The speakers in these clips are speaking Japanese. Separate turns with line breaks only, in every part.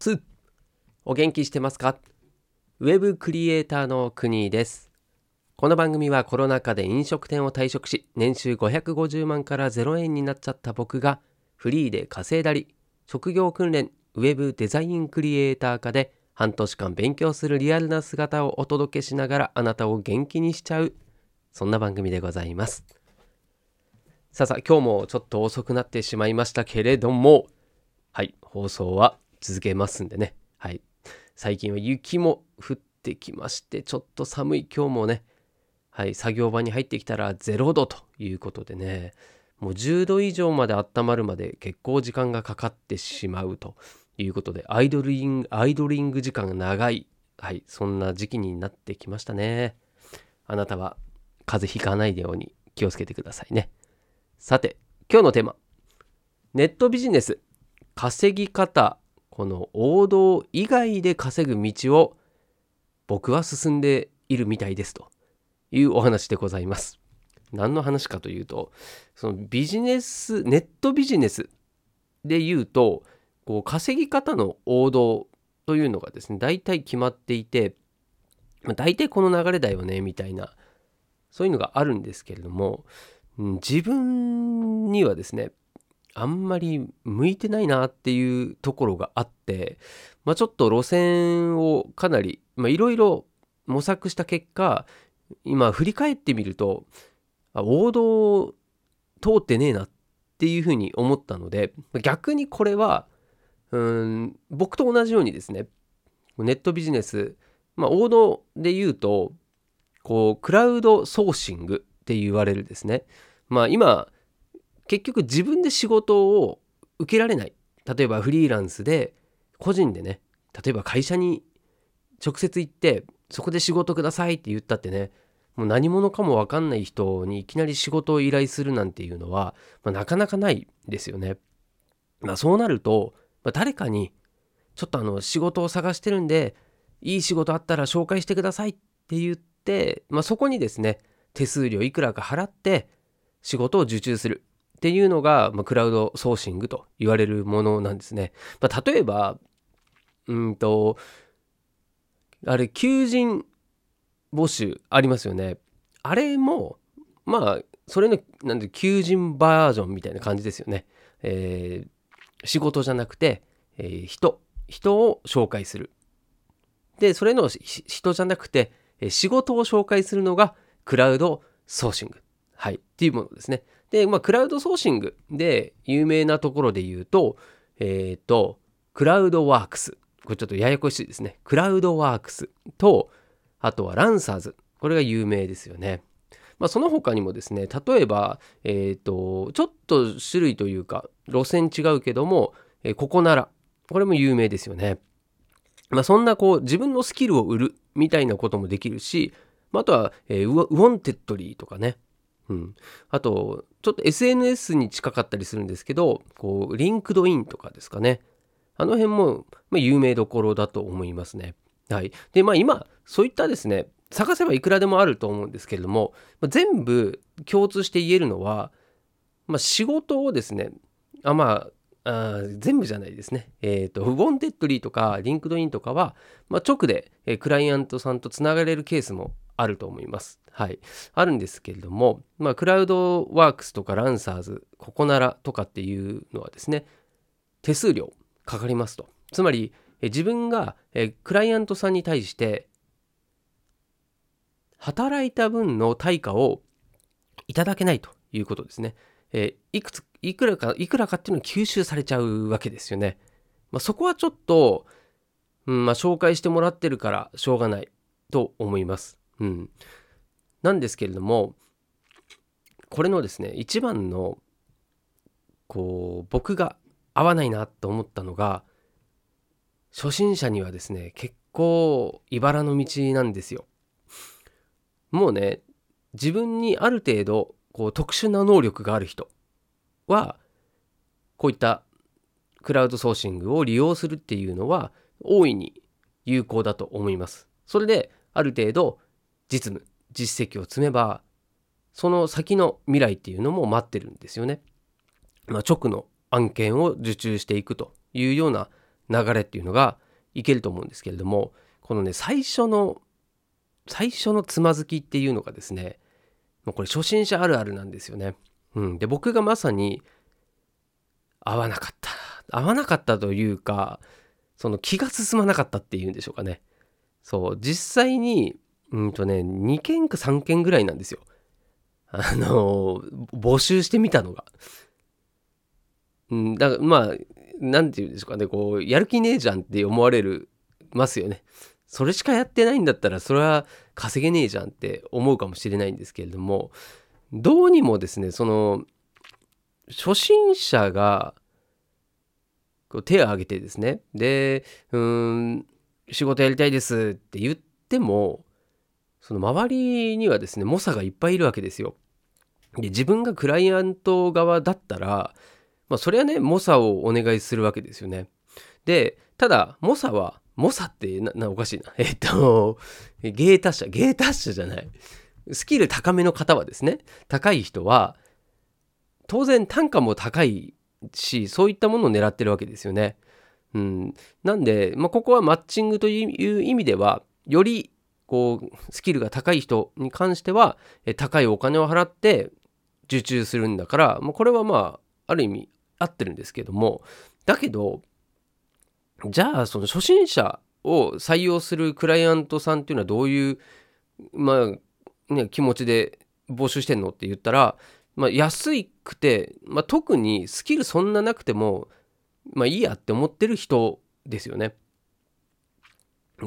2お元気してますか？ウェブクリエイターの国です。この番組はコロナ禍で飲食店を退職し年収550万から0円になっちゃった僕がフリーで稼いだり職業訓練ウェブデザインクリエイター科で半年間勉強するリアルな姿をお届けしながらあなたを元気にしちゃうそんな番組でございます。さあさあ今日もちょっと遅くなってしまいましたけれどもはい放送は続けますんでね。はい。最近は雪も降ってきましてちょっと寒い今日もねはい作業場に入ってきたら0度ということでねもう10度以上まで温まるまで結構時間がかかってしまうということでアイドリングアイドリング時間が長いはいそんな時期になってきましたね。あなたは風邪ひかないように気をつけてくださいね。さて今日のテーマ。ネットビジネス。稼ぎ方この王道以外で稼ぐ道を僕は進んでいるみたいですというお話でございます。何の話かというとそのビジネスネットビジネスで言うとこう稼ぎ方の王道というのがですね大体決まっていて大体この流れだよねみたいなそういうのがあるんですけれども自分にはですねあんまり向いてないなっていうところがあって、まあ、ちょっと路線をかなりいろいろ模索した結果今振り返ってみると王道通ってねえなっていうふうに思ったので逆にこれはうん僕と同じようにですねネットビジネス、まあ、王道で言うとこうクラウドソーシングって言われるですね。まあ今結局自分で仕事を受けられない例えばフリーランスで個人でね例えば会社に直接行ってそこで仕事くださいって言ったってねもう何者かも分かんない人にいきなり仕事を依頼するなんていうのは、まあ、なかなかないですよね。まあ、そうなると、まあ、誰かにちょっとあの仕事を探してるんでいい仕事あったら紹介してくださいって言って、まあ、そこにですね手数料いくらか払って仕事を受注するっていうのが、まあ、クラウドソーシングと言われるものなんですね。まあ、例えばうんとあれ求人募集ありますよね。あれも、まあ、それの、なんで、求人バージョンみたいな感じですよね。えー、仕事じゃなくて、えー、人、人を紹介する。で、それの人じゃなくて、仕事を紹介するのがクラウドソーシング。はい。っていうものですね。で、まあ、クラウドソーシングで有名なところで言うと、えっ、ー、と、クラウドワークス。これちょっとややこしいですね。クラウドワークスと、あとはランサーズ。これが有名ですよね。まあ、その他にもですね、例えば、えっ、ー、と、ちょっと種類というか、路線違うけども、えー、ココナラ。これも有名ですよね。まあ、そんなこう、自分のスキルを売るみたいなこともできるし、まあとは、えー、 Wantedly とかね。うん。あと、ちょっと SNS に近かったりするんですけど、こう、 LinkedIn とかですかね。あの辺も、ま、有名どころだと思いますね。はい。で、まあ今、そういったですね、探せばいくらでもあると思うんですけれども、ま、全部共通して言えるのは、まあ、仕事をですね、あまあ、あ全部じゃないですね。えっ、ー、と、 Wantedly とか、 LinkedIn とかは、まあ、直で、え、クライアントさんとつながれるケースもあると思います。はい。あるんですけれども、まあ、クラウドワークスとかランサーズ、ココナラとかっていうのはですね、手数料かかりますと。つまり、自分がクライアントさんに対して働いた分の対価をいただけないということですね。えいくついくらかいくらかっていうのが吸収されちゃうわけですよね。まあ、そこはちょっと、うんまあ、紹介してもらってるからしょうがないと思います。うん、なんですけれどもこれのですね一番のこう僕が合わないなと思ったのが初心者にはですね結構茨の道なんですよ。もうね自分にある程度こう特殊な能力がある人はこういったクラウドソーシングを利用するっていうのは大いに有効だと思います。それである程度実務実績を積めばその先の未来っていうのも待ってるんですよね。まあ、直の案件を受注していくというような流れっていうのがいけると思うんですけれどもこのね最初の最初のつまずきっていうのがですねもうこれ初心者あるあるなんですよね。うん、で僕がまさに合わなかった合わなかったというかその気が進まなかったっていうんでしょうかね。そう実際にうんとね2件か3件ぐらいなんですよ。あの募集してみたのが。うん、だからまあ何て言うんですかねこうやる気ねえじゃんって思われるますよね。それしかやってないんだったらそれは稼げねえじゃんって思うかもしれないんですけれどもどうにもですねその初心者がこう手を挙げてですねでうん仕事やりたいですって言ってもその周りにはですね猛者がいっぱいいるわけですよ。で自分がクライアント側だったらまあそれはね猛者をお願いするわけですよね。でただ猛者は猛者ってななおかしいな えっと芸達者芸達者じゃないスキル高めの方はですね高い人は当然単価も高いしそういったものを狙ってるわけですよね。うん、なんで、まあ、ここはマッチングという意味ではよりこうスキルが高い人に関しては高いお金を払って受注するんだから、まあ、これはまあある意味合ってるんですけどもだけどじゃあその初心者を採用するクライアントさんっていうのはどういう、まあね、気持ちで募集してんのって言ったら、まあ、安くて、まあ、特にスキルそんななくてもまあいいやって思ってる人ですよね。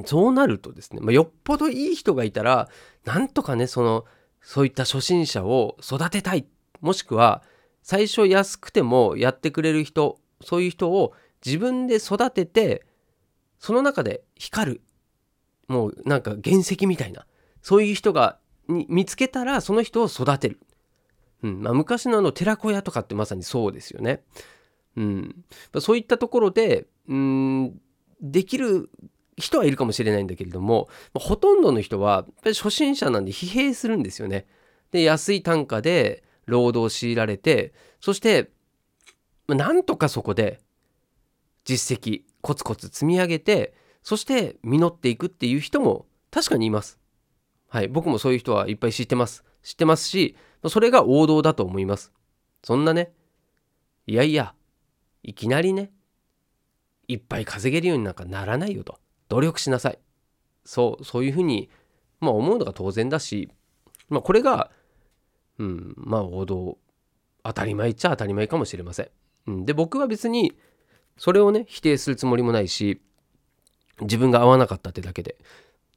そうなるとですね、まあ、よっぽどいい人がいたらなんとかねそのそういった初心者を育てたい。もしくは最初安くてもやってくれる人そういう人を自分で育ててその中で光る。もうなんか原石みたいな。そういう人が見つけたらその人を育てる、うんまあ、昔のあの寺子屋とかってまさにそうですよね。うん、そういったところでうんできる人はいるかもしれないんだけれどもほとんどの人はやっぱり初心者なんで疲弊するんですよね。で安い単価で労働を強いられてそしてなんとかそこで実績コツコツ積み上げてそして実っていくっていう人も確かにいます。はい、僕もそういう人はいっぱい知ってます。知ってますしそれが王道だと思います。そんなねいやいやいきなりねいっぱい稼げるようになんかならないよと努力しなさいそうそういうふうに、まあ、思うのが当然だし、まあ、これが、うん、まあ王道当たり前っちゃ当たり前かもしれません。うん、で僕は別にそれをね否定するつもりもないし自分が合わなかったってだけで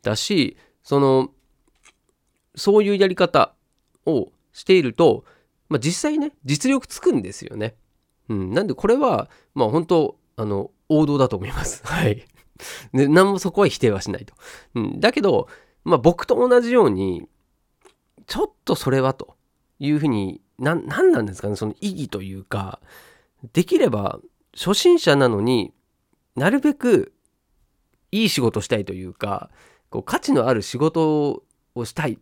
だしそのそういうやり方をしていると、まあ、実際ね実力つくんですよね。うん、なんでこれは、まあ本当、あの、王道だと思います。はい。で、何もそこは否定はしないと。うん、だけど、まあ僕と同じように、ちょっとそれはというふうに、な、なんなんですかね、その意義というか、できれば初心者なのになるべくいい仕事したいというか、こう価値のある仕事をしたい。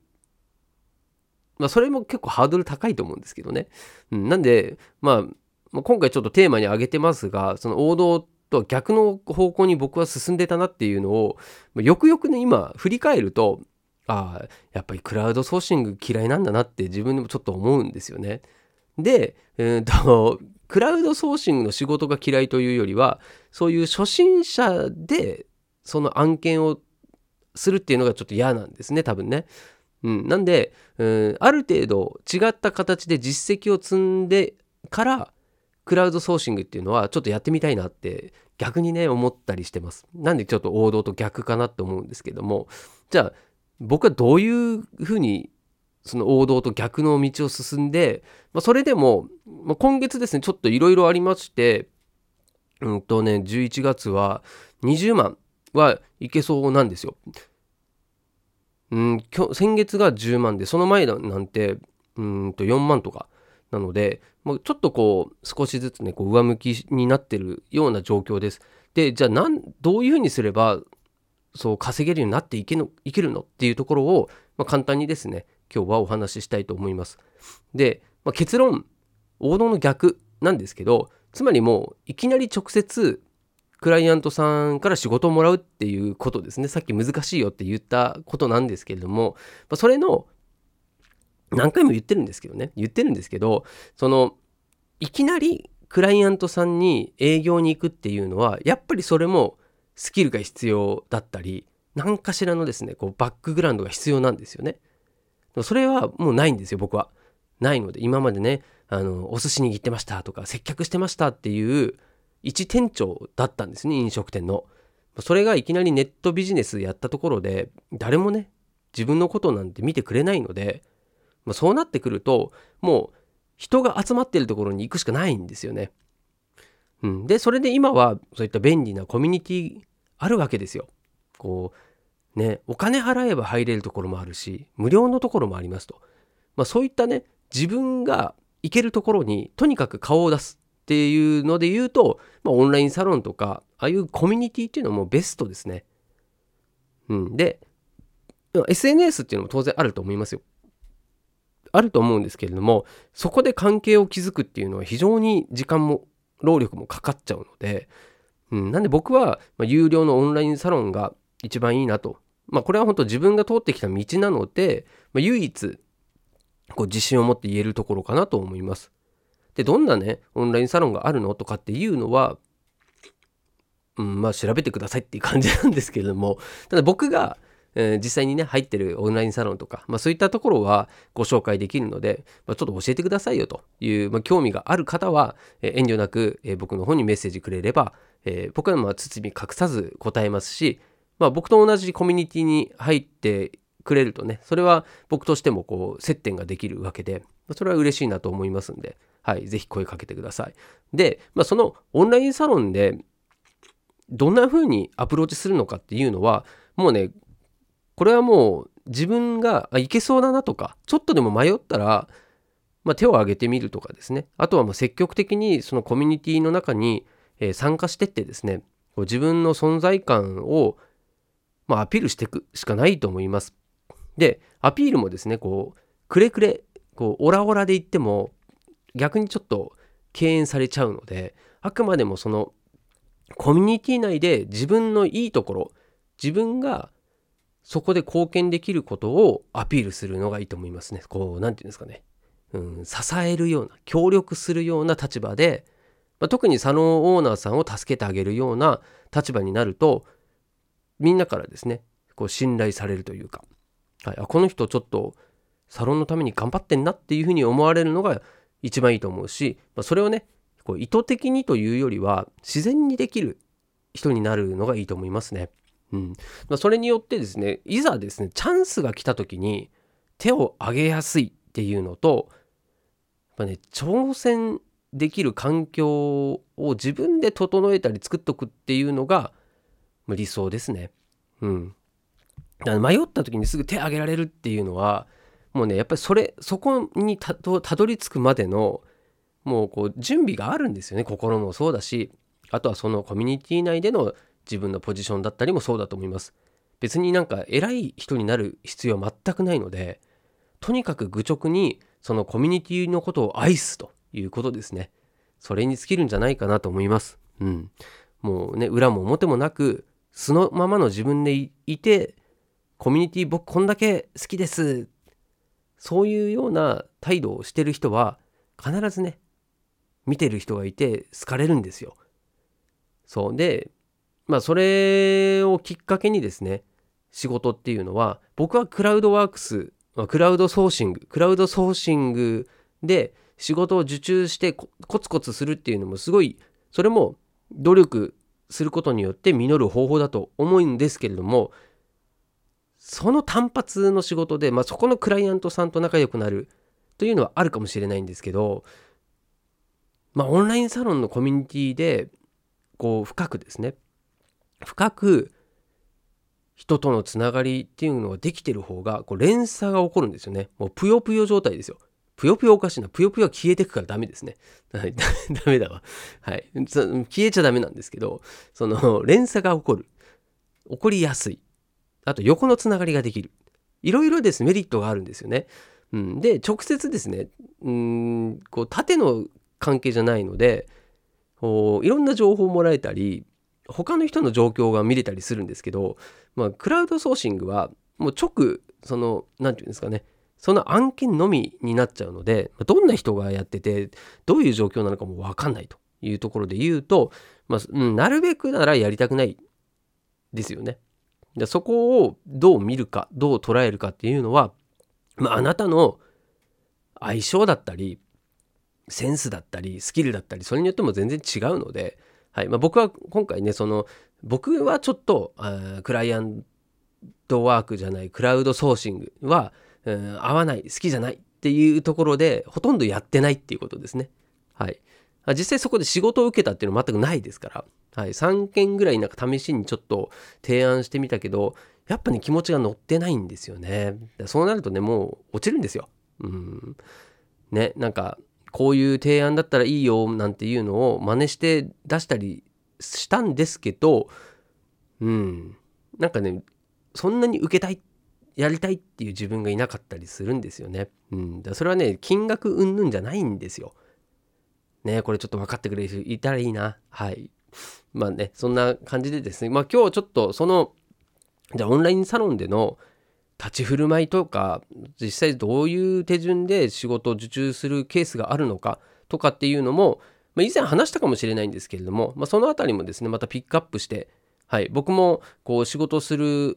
まあそれも結構ハードル高いと思うんですけどね。うん、なんで、まあ、今回ちょっとテーマに挙げてますがその王道と逆の方向に僕は進んでたなっていうのをよくよくね今振り返るとああやっぱりクラウドソーシング嫌いなんだなって自分でもちょっと思うんですよね。で、えーと、クラウドソーシングの仕事が嫌いというよりはそういう初心者でその案件をするっていうのがちょっと嫌なんですね多分ね。うん、なんで、うん、ある程度違った形で実績を積んでからクラウドソーシングっていうのはちょっとやってみたいなって逆にね思ったりしてます。なんでちょっと王道と逆かなって思うんですけどもじゃあ僕はどういうふうにその王道と逆の道を進んで、まあ、それでも、まあ、今月ですねちょっといろいろありましてうんとね11月は20万はいけそうなんですよ。うん、先月が10万でその前なんてうんと4万とかなので、まあ、ちょっとこう少しずつねこう上向きになってるような状況です。でじゃあなんどういうふうにすればそう稼げるようになっていけのいけるのっていうところを、まあ、簡単にですね今日はお話ししたいと思います。で、まあ、結論王道の逆なんですけどつまりもういきなり直接クライアントさんから仕事をもらうっていうことですねさっき難しいよって言ったことなんですけれどもまそれの何回も言ってるんですけどね言ってるんですけどそのいきなりクライアントさんに営業に行くっていうのはやっぱりそれもスキルが必要だったり何かしらのですねこうバックグラウンドが必要なんですよね。それはもうないんですよ僕は。ないので今までねあのお寿司に行ってましたとか接客してましたっていう一店長だったんですね飲食店の。それがいきなりネットビジネスやったところで誰もね自分のことなんて見てくれないので、まあ、そうなってくるともう人が集まってるところに行くしかないんですよね。うん、でそれで今はそういった便利なコミュニティあるわけですよ。こうねお金払えば入れるところもあるし無料のところもありますと。まあ、そういったね自分が行けるところにとにかく顔を出すっていうので言うと、まあ、オンラインサロンとかああいうコミュニティっていうのもベストですね。うん、で SNS っていうのも当然あると思いますよ。あると思うんですけれどもそこで関係を築くっていうのは非常に時間も労力もかかっちゃうので、うん、なんで僕は、ま有料のオンラインサロンが一番いいなと。まあこれは本当自分が通ってきた道なので、まあ、唯一こう自信を持って言えるところかなと思います。でどんなねオンラインサロンがあるのとかっていうのは、うん、まあ調べてくださいっていう感じなんですけれどもただ僕が、えー、実際にね入ってるオンラインサロンとか、まあ、そういったところはご紹介できるので、まあ、ちょっと教えてくださいよという、まあ、興味がある方は、えー、遠慮なく、えー、僕の方にメッセージくれれば、え僕はまあ包み隠さず答えますし、まあ、僕と同じコミュニティに入ってくれるとねそれは僕としてもこう接点ができるわけでそれは嬉しいなと思いますんで、はい、ぜひ声かけてください。で、まあ、そのオンラインサロンでどんな風にアプローチするのかっていうのはもうねこれはもう自分があいけそうだなとかちょっとでも迷ったら、まあ、手を挙げてみるとかですねあとはもう積極的にそのコミュニティの中に、えー、参加してってですね自分の存在感を、まあ、アピールしていくしかないと思います。でアピールもですねこうくれくれこうオラオラで言っても逆にちょっと敬遠されちゃうのであくまでもそのコミュニティ内で自分のいいところ自分がそこで貢献できることをアピールするのがいいと思いますね。こう何て言うんですかね、うん、支えるような協力するような立場で、まあ、特にサロンオーナーさんを助けてあげるような立場になるとみんなからですねこう信頼されるというかはい、あこの人ちょっとサロンのために頑張ってんなっていうふうに思われるのが一番いいと思うし、まあ、それをねこう意図的にというよりは自然にできる人になるのがいいと思いますね。うんまあ、それによってですねいざですねチャンスが来た時に手を挙げやすいっていうのとやっぱね挑戦できる環境を自分で整えたり作っとくっていうのが理想ですね。うん。迷った時にすぐ手挙げられるっていうのはもうねやっぱりそれそこにたどり着くまでのもうこう準備があるんですよね心もそうだしあとはそのコミュニティ内での自分のポジションだったりもそうだと思います。別になんか偉い人になる必要は全くないのでとにかく愚直にそのコミュニティのことを愛すということですね。それに尽きるんじゃないかなと思います。うん。もうね裏も表もなく素のままの自分でいてコミュニティ僕こんだけ好きです。そういうような態度をしてる人は必ずね見てる人がいて好かれるんですよ。そう。でまあそれをきっかけにですね仕事っていうのは僕はクラウドワークスクラウドソーシングクラウドソーシングで仕事を受注してコツコツするっていうのもすごいそれも努力することによって実る方法だと思うんですけれどもその単発の仕事で、まあ、そこのクライアントさんと仲良くなるというのはあるかもしれないんですけど、まあ、オンラインサロンのコミュニティでこう深くですね深く人とのつながりっていうのができてる方がこう連鎖が起こるんですよね。もうぷよぷよ状態ですよ。ぷよぷよおかしいな。ぷよぷよは消えてくからダメですね。ダメだわ。はい。消えちゃダメなんですけどその 連鎖が起こる。起こりやすい。あと横のつながりができる。いろいろですメリットがあるんですよね。うん、で直接ですねうんこう縦の関係じゃないのでこういろんな情報をもらえたり他の人の状況が見れたりするんですけど、まあ、クラウドソーシングはもう直その何て言うんですかねその案件のみになっちゃうのでどんな人がやっててどういう状況なのかも分かんないというところで言うと、まあ、うん、なるべくならやりたくないですよね。でそこをどう見るかどう捉えるかっていうのは、まあ、あなたの相性だったりセンスだったりスキルだったりそれによっても全然違うので、はいまあ、僕は今回ねその僕はちょっとクライアントワークじゃないクラウドソーシングは、うん、合わない好きじゃないっていうところでほとんどやってないっていうことですね。はい、実際そこで仕事を受けたっていうのは全くないですから、はい、3件ぐらいなんか試しにちょっと提案してみたけどやっぱね気持ちが乗ってないんですよね。そうなるとねもう落ちるんですよ。うん、ねなんかこういう提案だったらいいよなんていうのを真似して出したりしたんですけどうんなんかねそんなに受けたいやりたいっていう自分がいなかったりするんですよね。うん、だそれはね金額云々じゃないんですよ。ねこれちょっと分かってくれる人いたらいいな。はい。まあねそんな感じでですねまあ今日ちょっとそのじゃあオンラインサロンでの立ち振る舞いとか実際どういう手順で仕事を受注するケースがあるのかとかっていうのも、まあ、以前話したかもしれないんですけれども、まあ、その辺りもですねまたピックアップして、はい、僕もこう仕事する、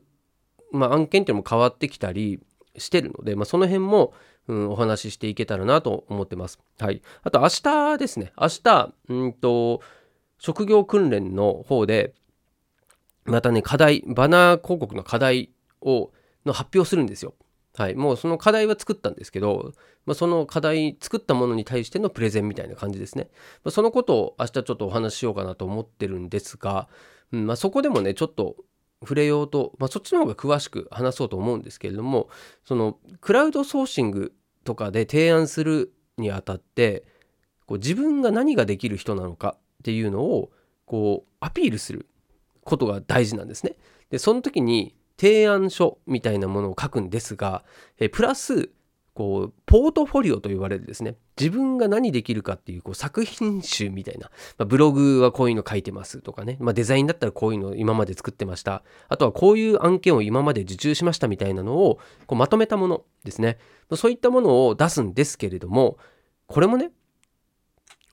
まあ、案件っていうのも変わってきたりしてるので、まあ、その辺も、うん、お話ししていけたらなと思ってます。はい、あと明日ですね明日うんと職業訓練の方でまたね課題バナー広告の課題をの発表するんですよ。はい、もうその課題は作ったんですけど、まあ、その課題作ったものに対してのプレゼンみたいな感じですね。まあ、そのことを明日ちょっとお話ししようかなと思ってるんですが、うんまあ、そこでもねちょっと触れようと、まあ、そっちの方が詳しく話そうと思うんですけれどもそのクラウドソーシングとかで提案するにあたってこう自分が何ができる人なのかっていうのをこうアピールすることが大事なんですね。でその時に提案書みたいなものを書くんですが、えプラスこうポートフォリオと言われるですね自分が何できるかっていうこう作品集みたいな、まあ、ブログはこういうの書いてますとかね、まあ、デザインだったらこういうのを今まで作ってました。あとはこういう案件を今まで受注しましたみたいなのをこうまとめたものですね。そういったものを出すんですけれどもこれもね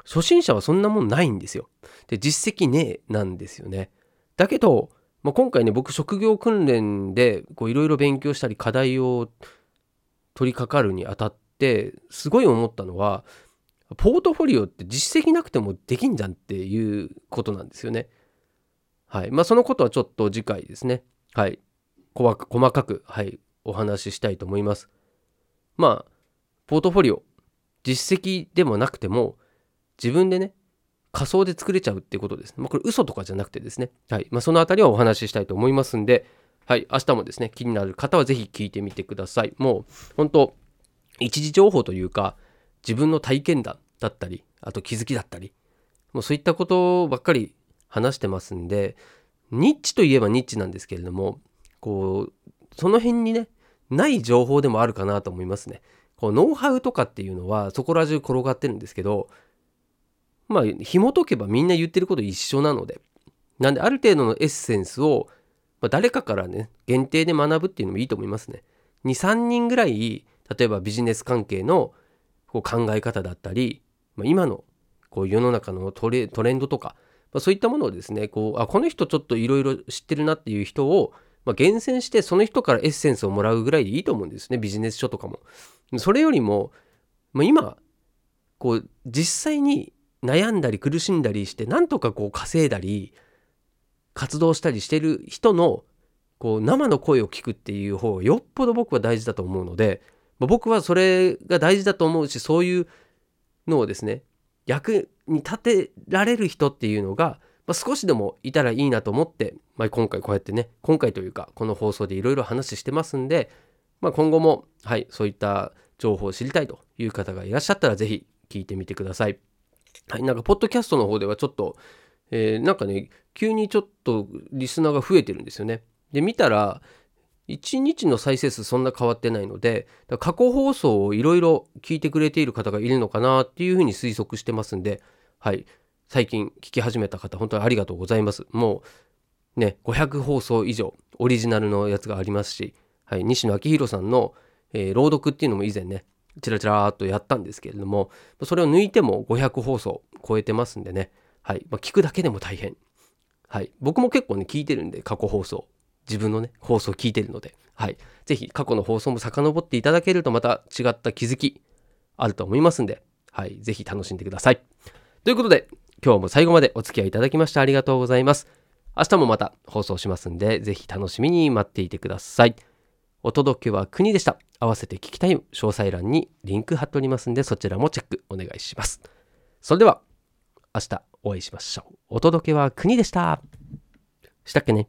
初心者はそんなもんないんですよ。で実績ねえなんですよね。だけどまあ、今回ね僕職業訓練でいろいろ勉強したり課題を取り掛かるにあたってすごい思ったのはポートフォリオって実績なくてもできんじゃんっていうことなんですよね。はい。まあそのことはちょっと次回ですね。はい。細かく、はい、お話ししたいと思います。まあ、ポートフォリオ、実績でもなくても自分でね、仮想で作れちゃうっていうことです。まあ、これ嘘とかじゃなくてですね。はい。まあ、そのあたりはお話ししたいと思いますんで、はい。明日もですね、気になる方はぜひ聞いてみてください。もう、本当一時情報というか、自分の体験談だったり、あと気づきだったり、もうそういったことばっかり話してますんで、ニッチといえばニッチなんですけれども、こう、その辺にね、ない情報でもあるかなと思いますね。こうノウハウとかっていうのはそこら中転がってるんですけど、まあ紐解けばみんな言ってること一緒なので。なんである程度のエッセンスを、まあ、誰かからね限定で学ぶっていうのもいいと思いますね。23人ぐらい例えばビジネス関係のこう考え方だったり、まあ、今のこう世の中のトレトレンドとか、まあ、そういったものをですねこうあこの人ちょっといろいろ知ってるなっていう人を、まあ、厳選してその人からエッセンスをもらうぐらいでいいと思うんですね。ビジネス書とかも。それよりも、まあ、今こう実際に悩んだり苦しんだりしてなんとかこう稼いだり活動したりしてる人のこう生の声を聞くっていう方がよっぽど僕は大事だと思うので、僕はそれが大事だと思うしそういうのをですね役に立てられる人っていうのが、少しでもいたらいいなと思って、まあ、今回こうやってね今回というかこの放送でいろいろ話してますんで、まあ、今後もはいそういった情報を知りたいという方がいらっしゃったら是非聞いてみてください。はい、なんか、ポッドキャストの方ではちょっと、えー、なんかね、急にちょっとリスナーが増えてるんですよね。で、見たら、1日の再生数そんな変わってないので、過去放送をいろいろ聞いてくれている方がいるのかなっていうふうに推測してますんで、はい。最近聞き始めた方本当にありがとうございますもうね500放送以上オリジナルのやつがありますし、はい、西野昭弘さんの、えー、朗読っていうのも以前ねチラチラーっとやったんですけれどもそれを抜いても500放送超えてますんでね、はい。まあ、聞くだけでも大変、はい、僕も結構ね聞いてるんで過去放送。自分のね放送聞いてるので、はい、ぜひ過去の放送も遡っていただけるとまた違った気づきあると思いますんで、はい、ぜひ楽しんでください。ということで今日も最後までお付き合いいただきましてありがとうございます。明日もまた放送しますんで、ぜひ楽しみに待っていてください。お届けは国でした。合わせて聞きたい詳細欄にリンク貼っておりますんで、そちらもチェックお願いします。それでは、明日お会いしましょう。お届けは国でした。したっけね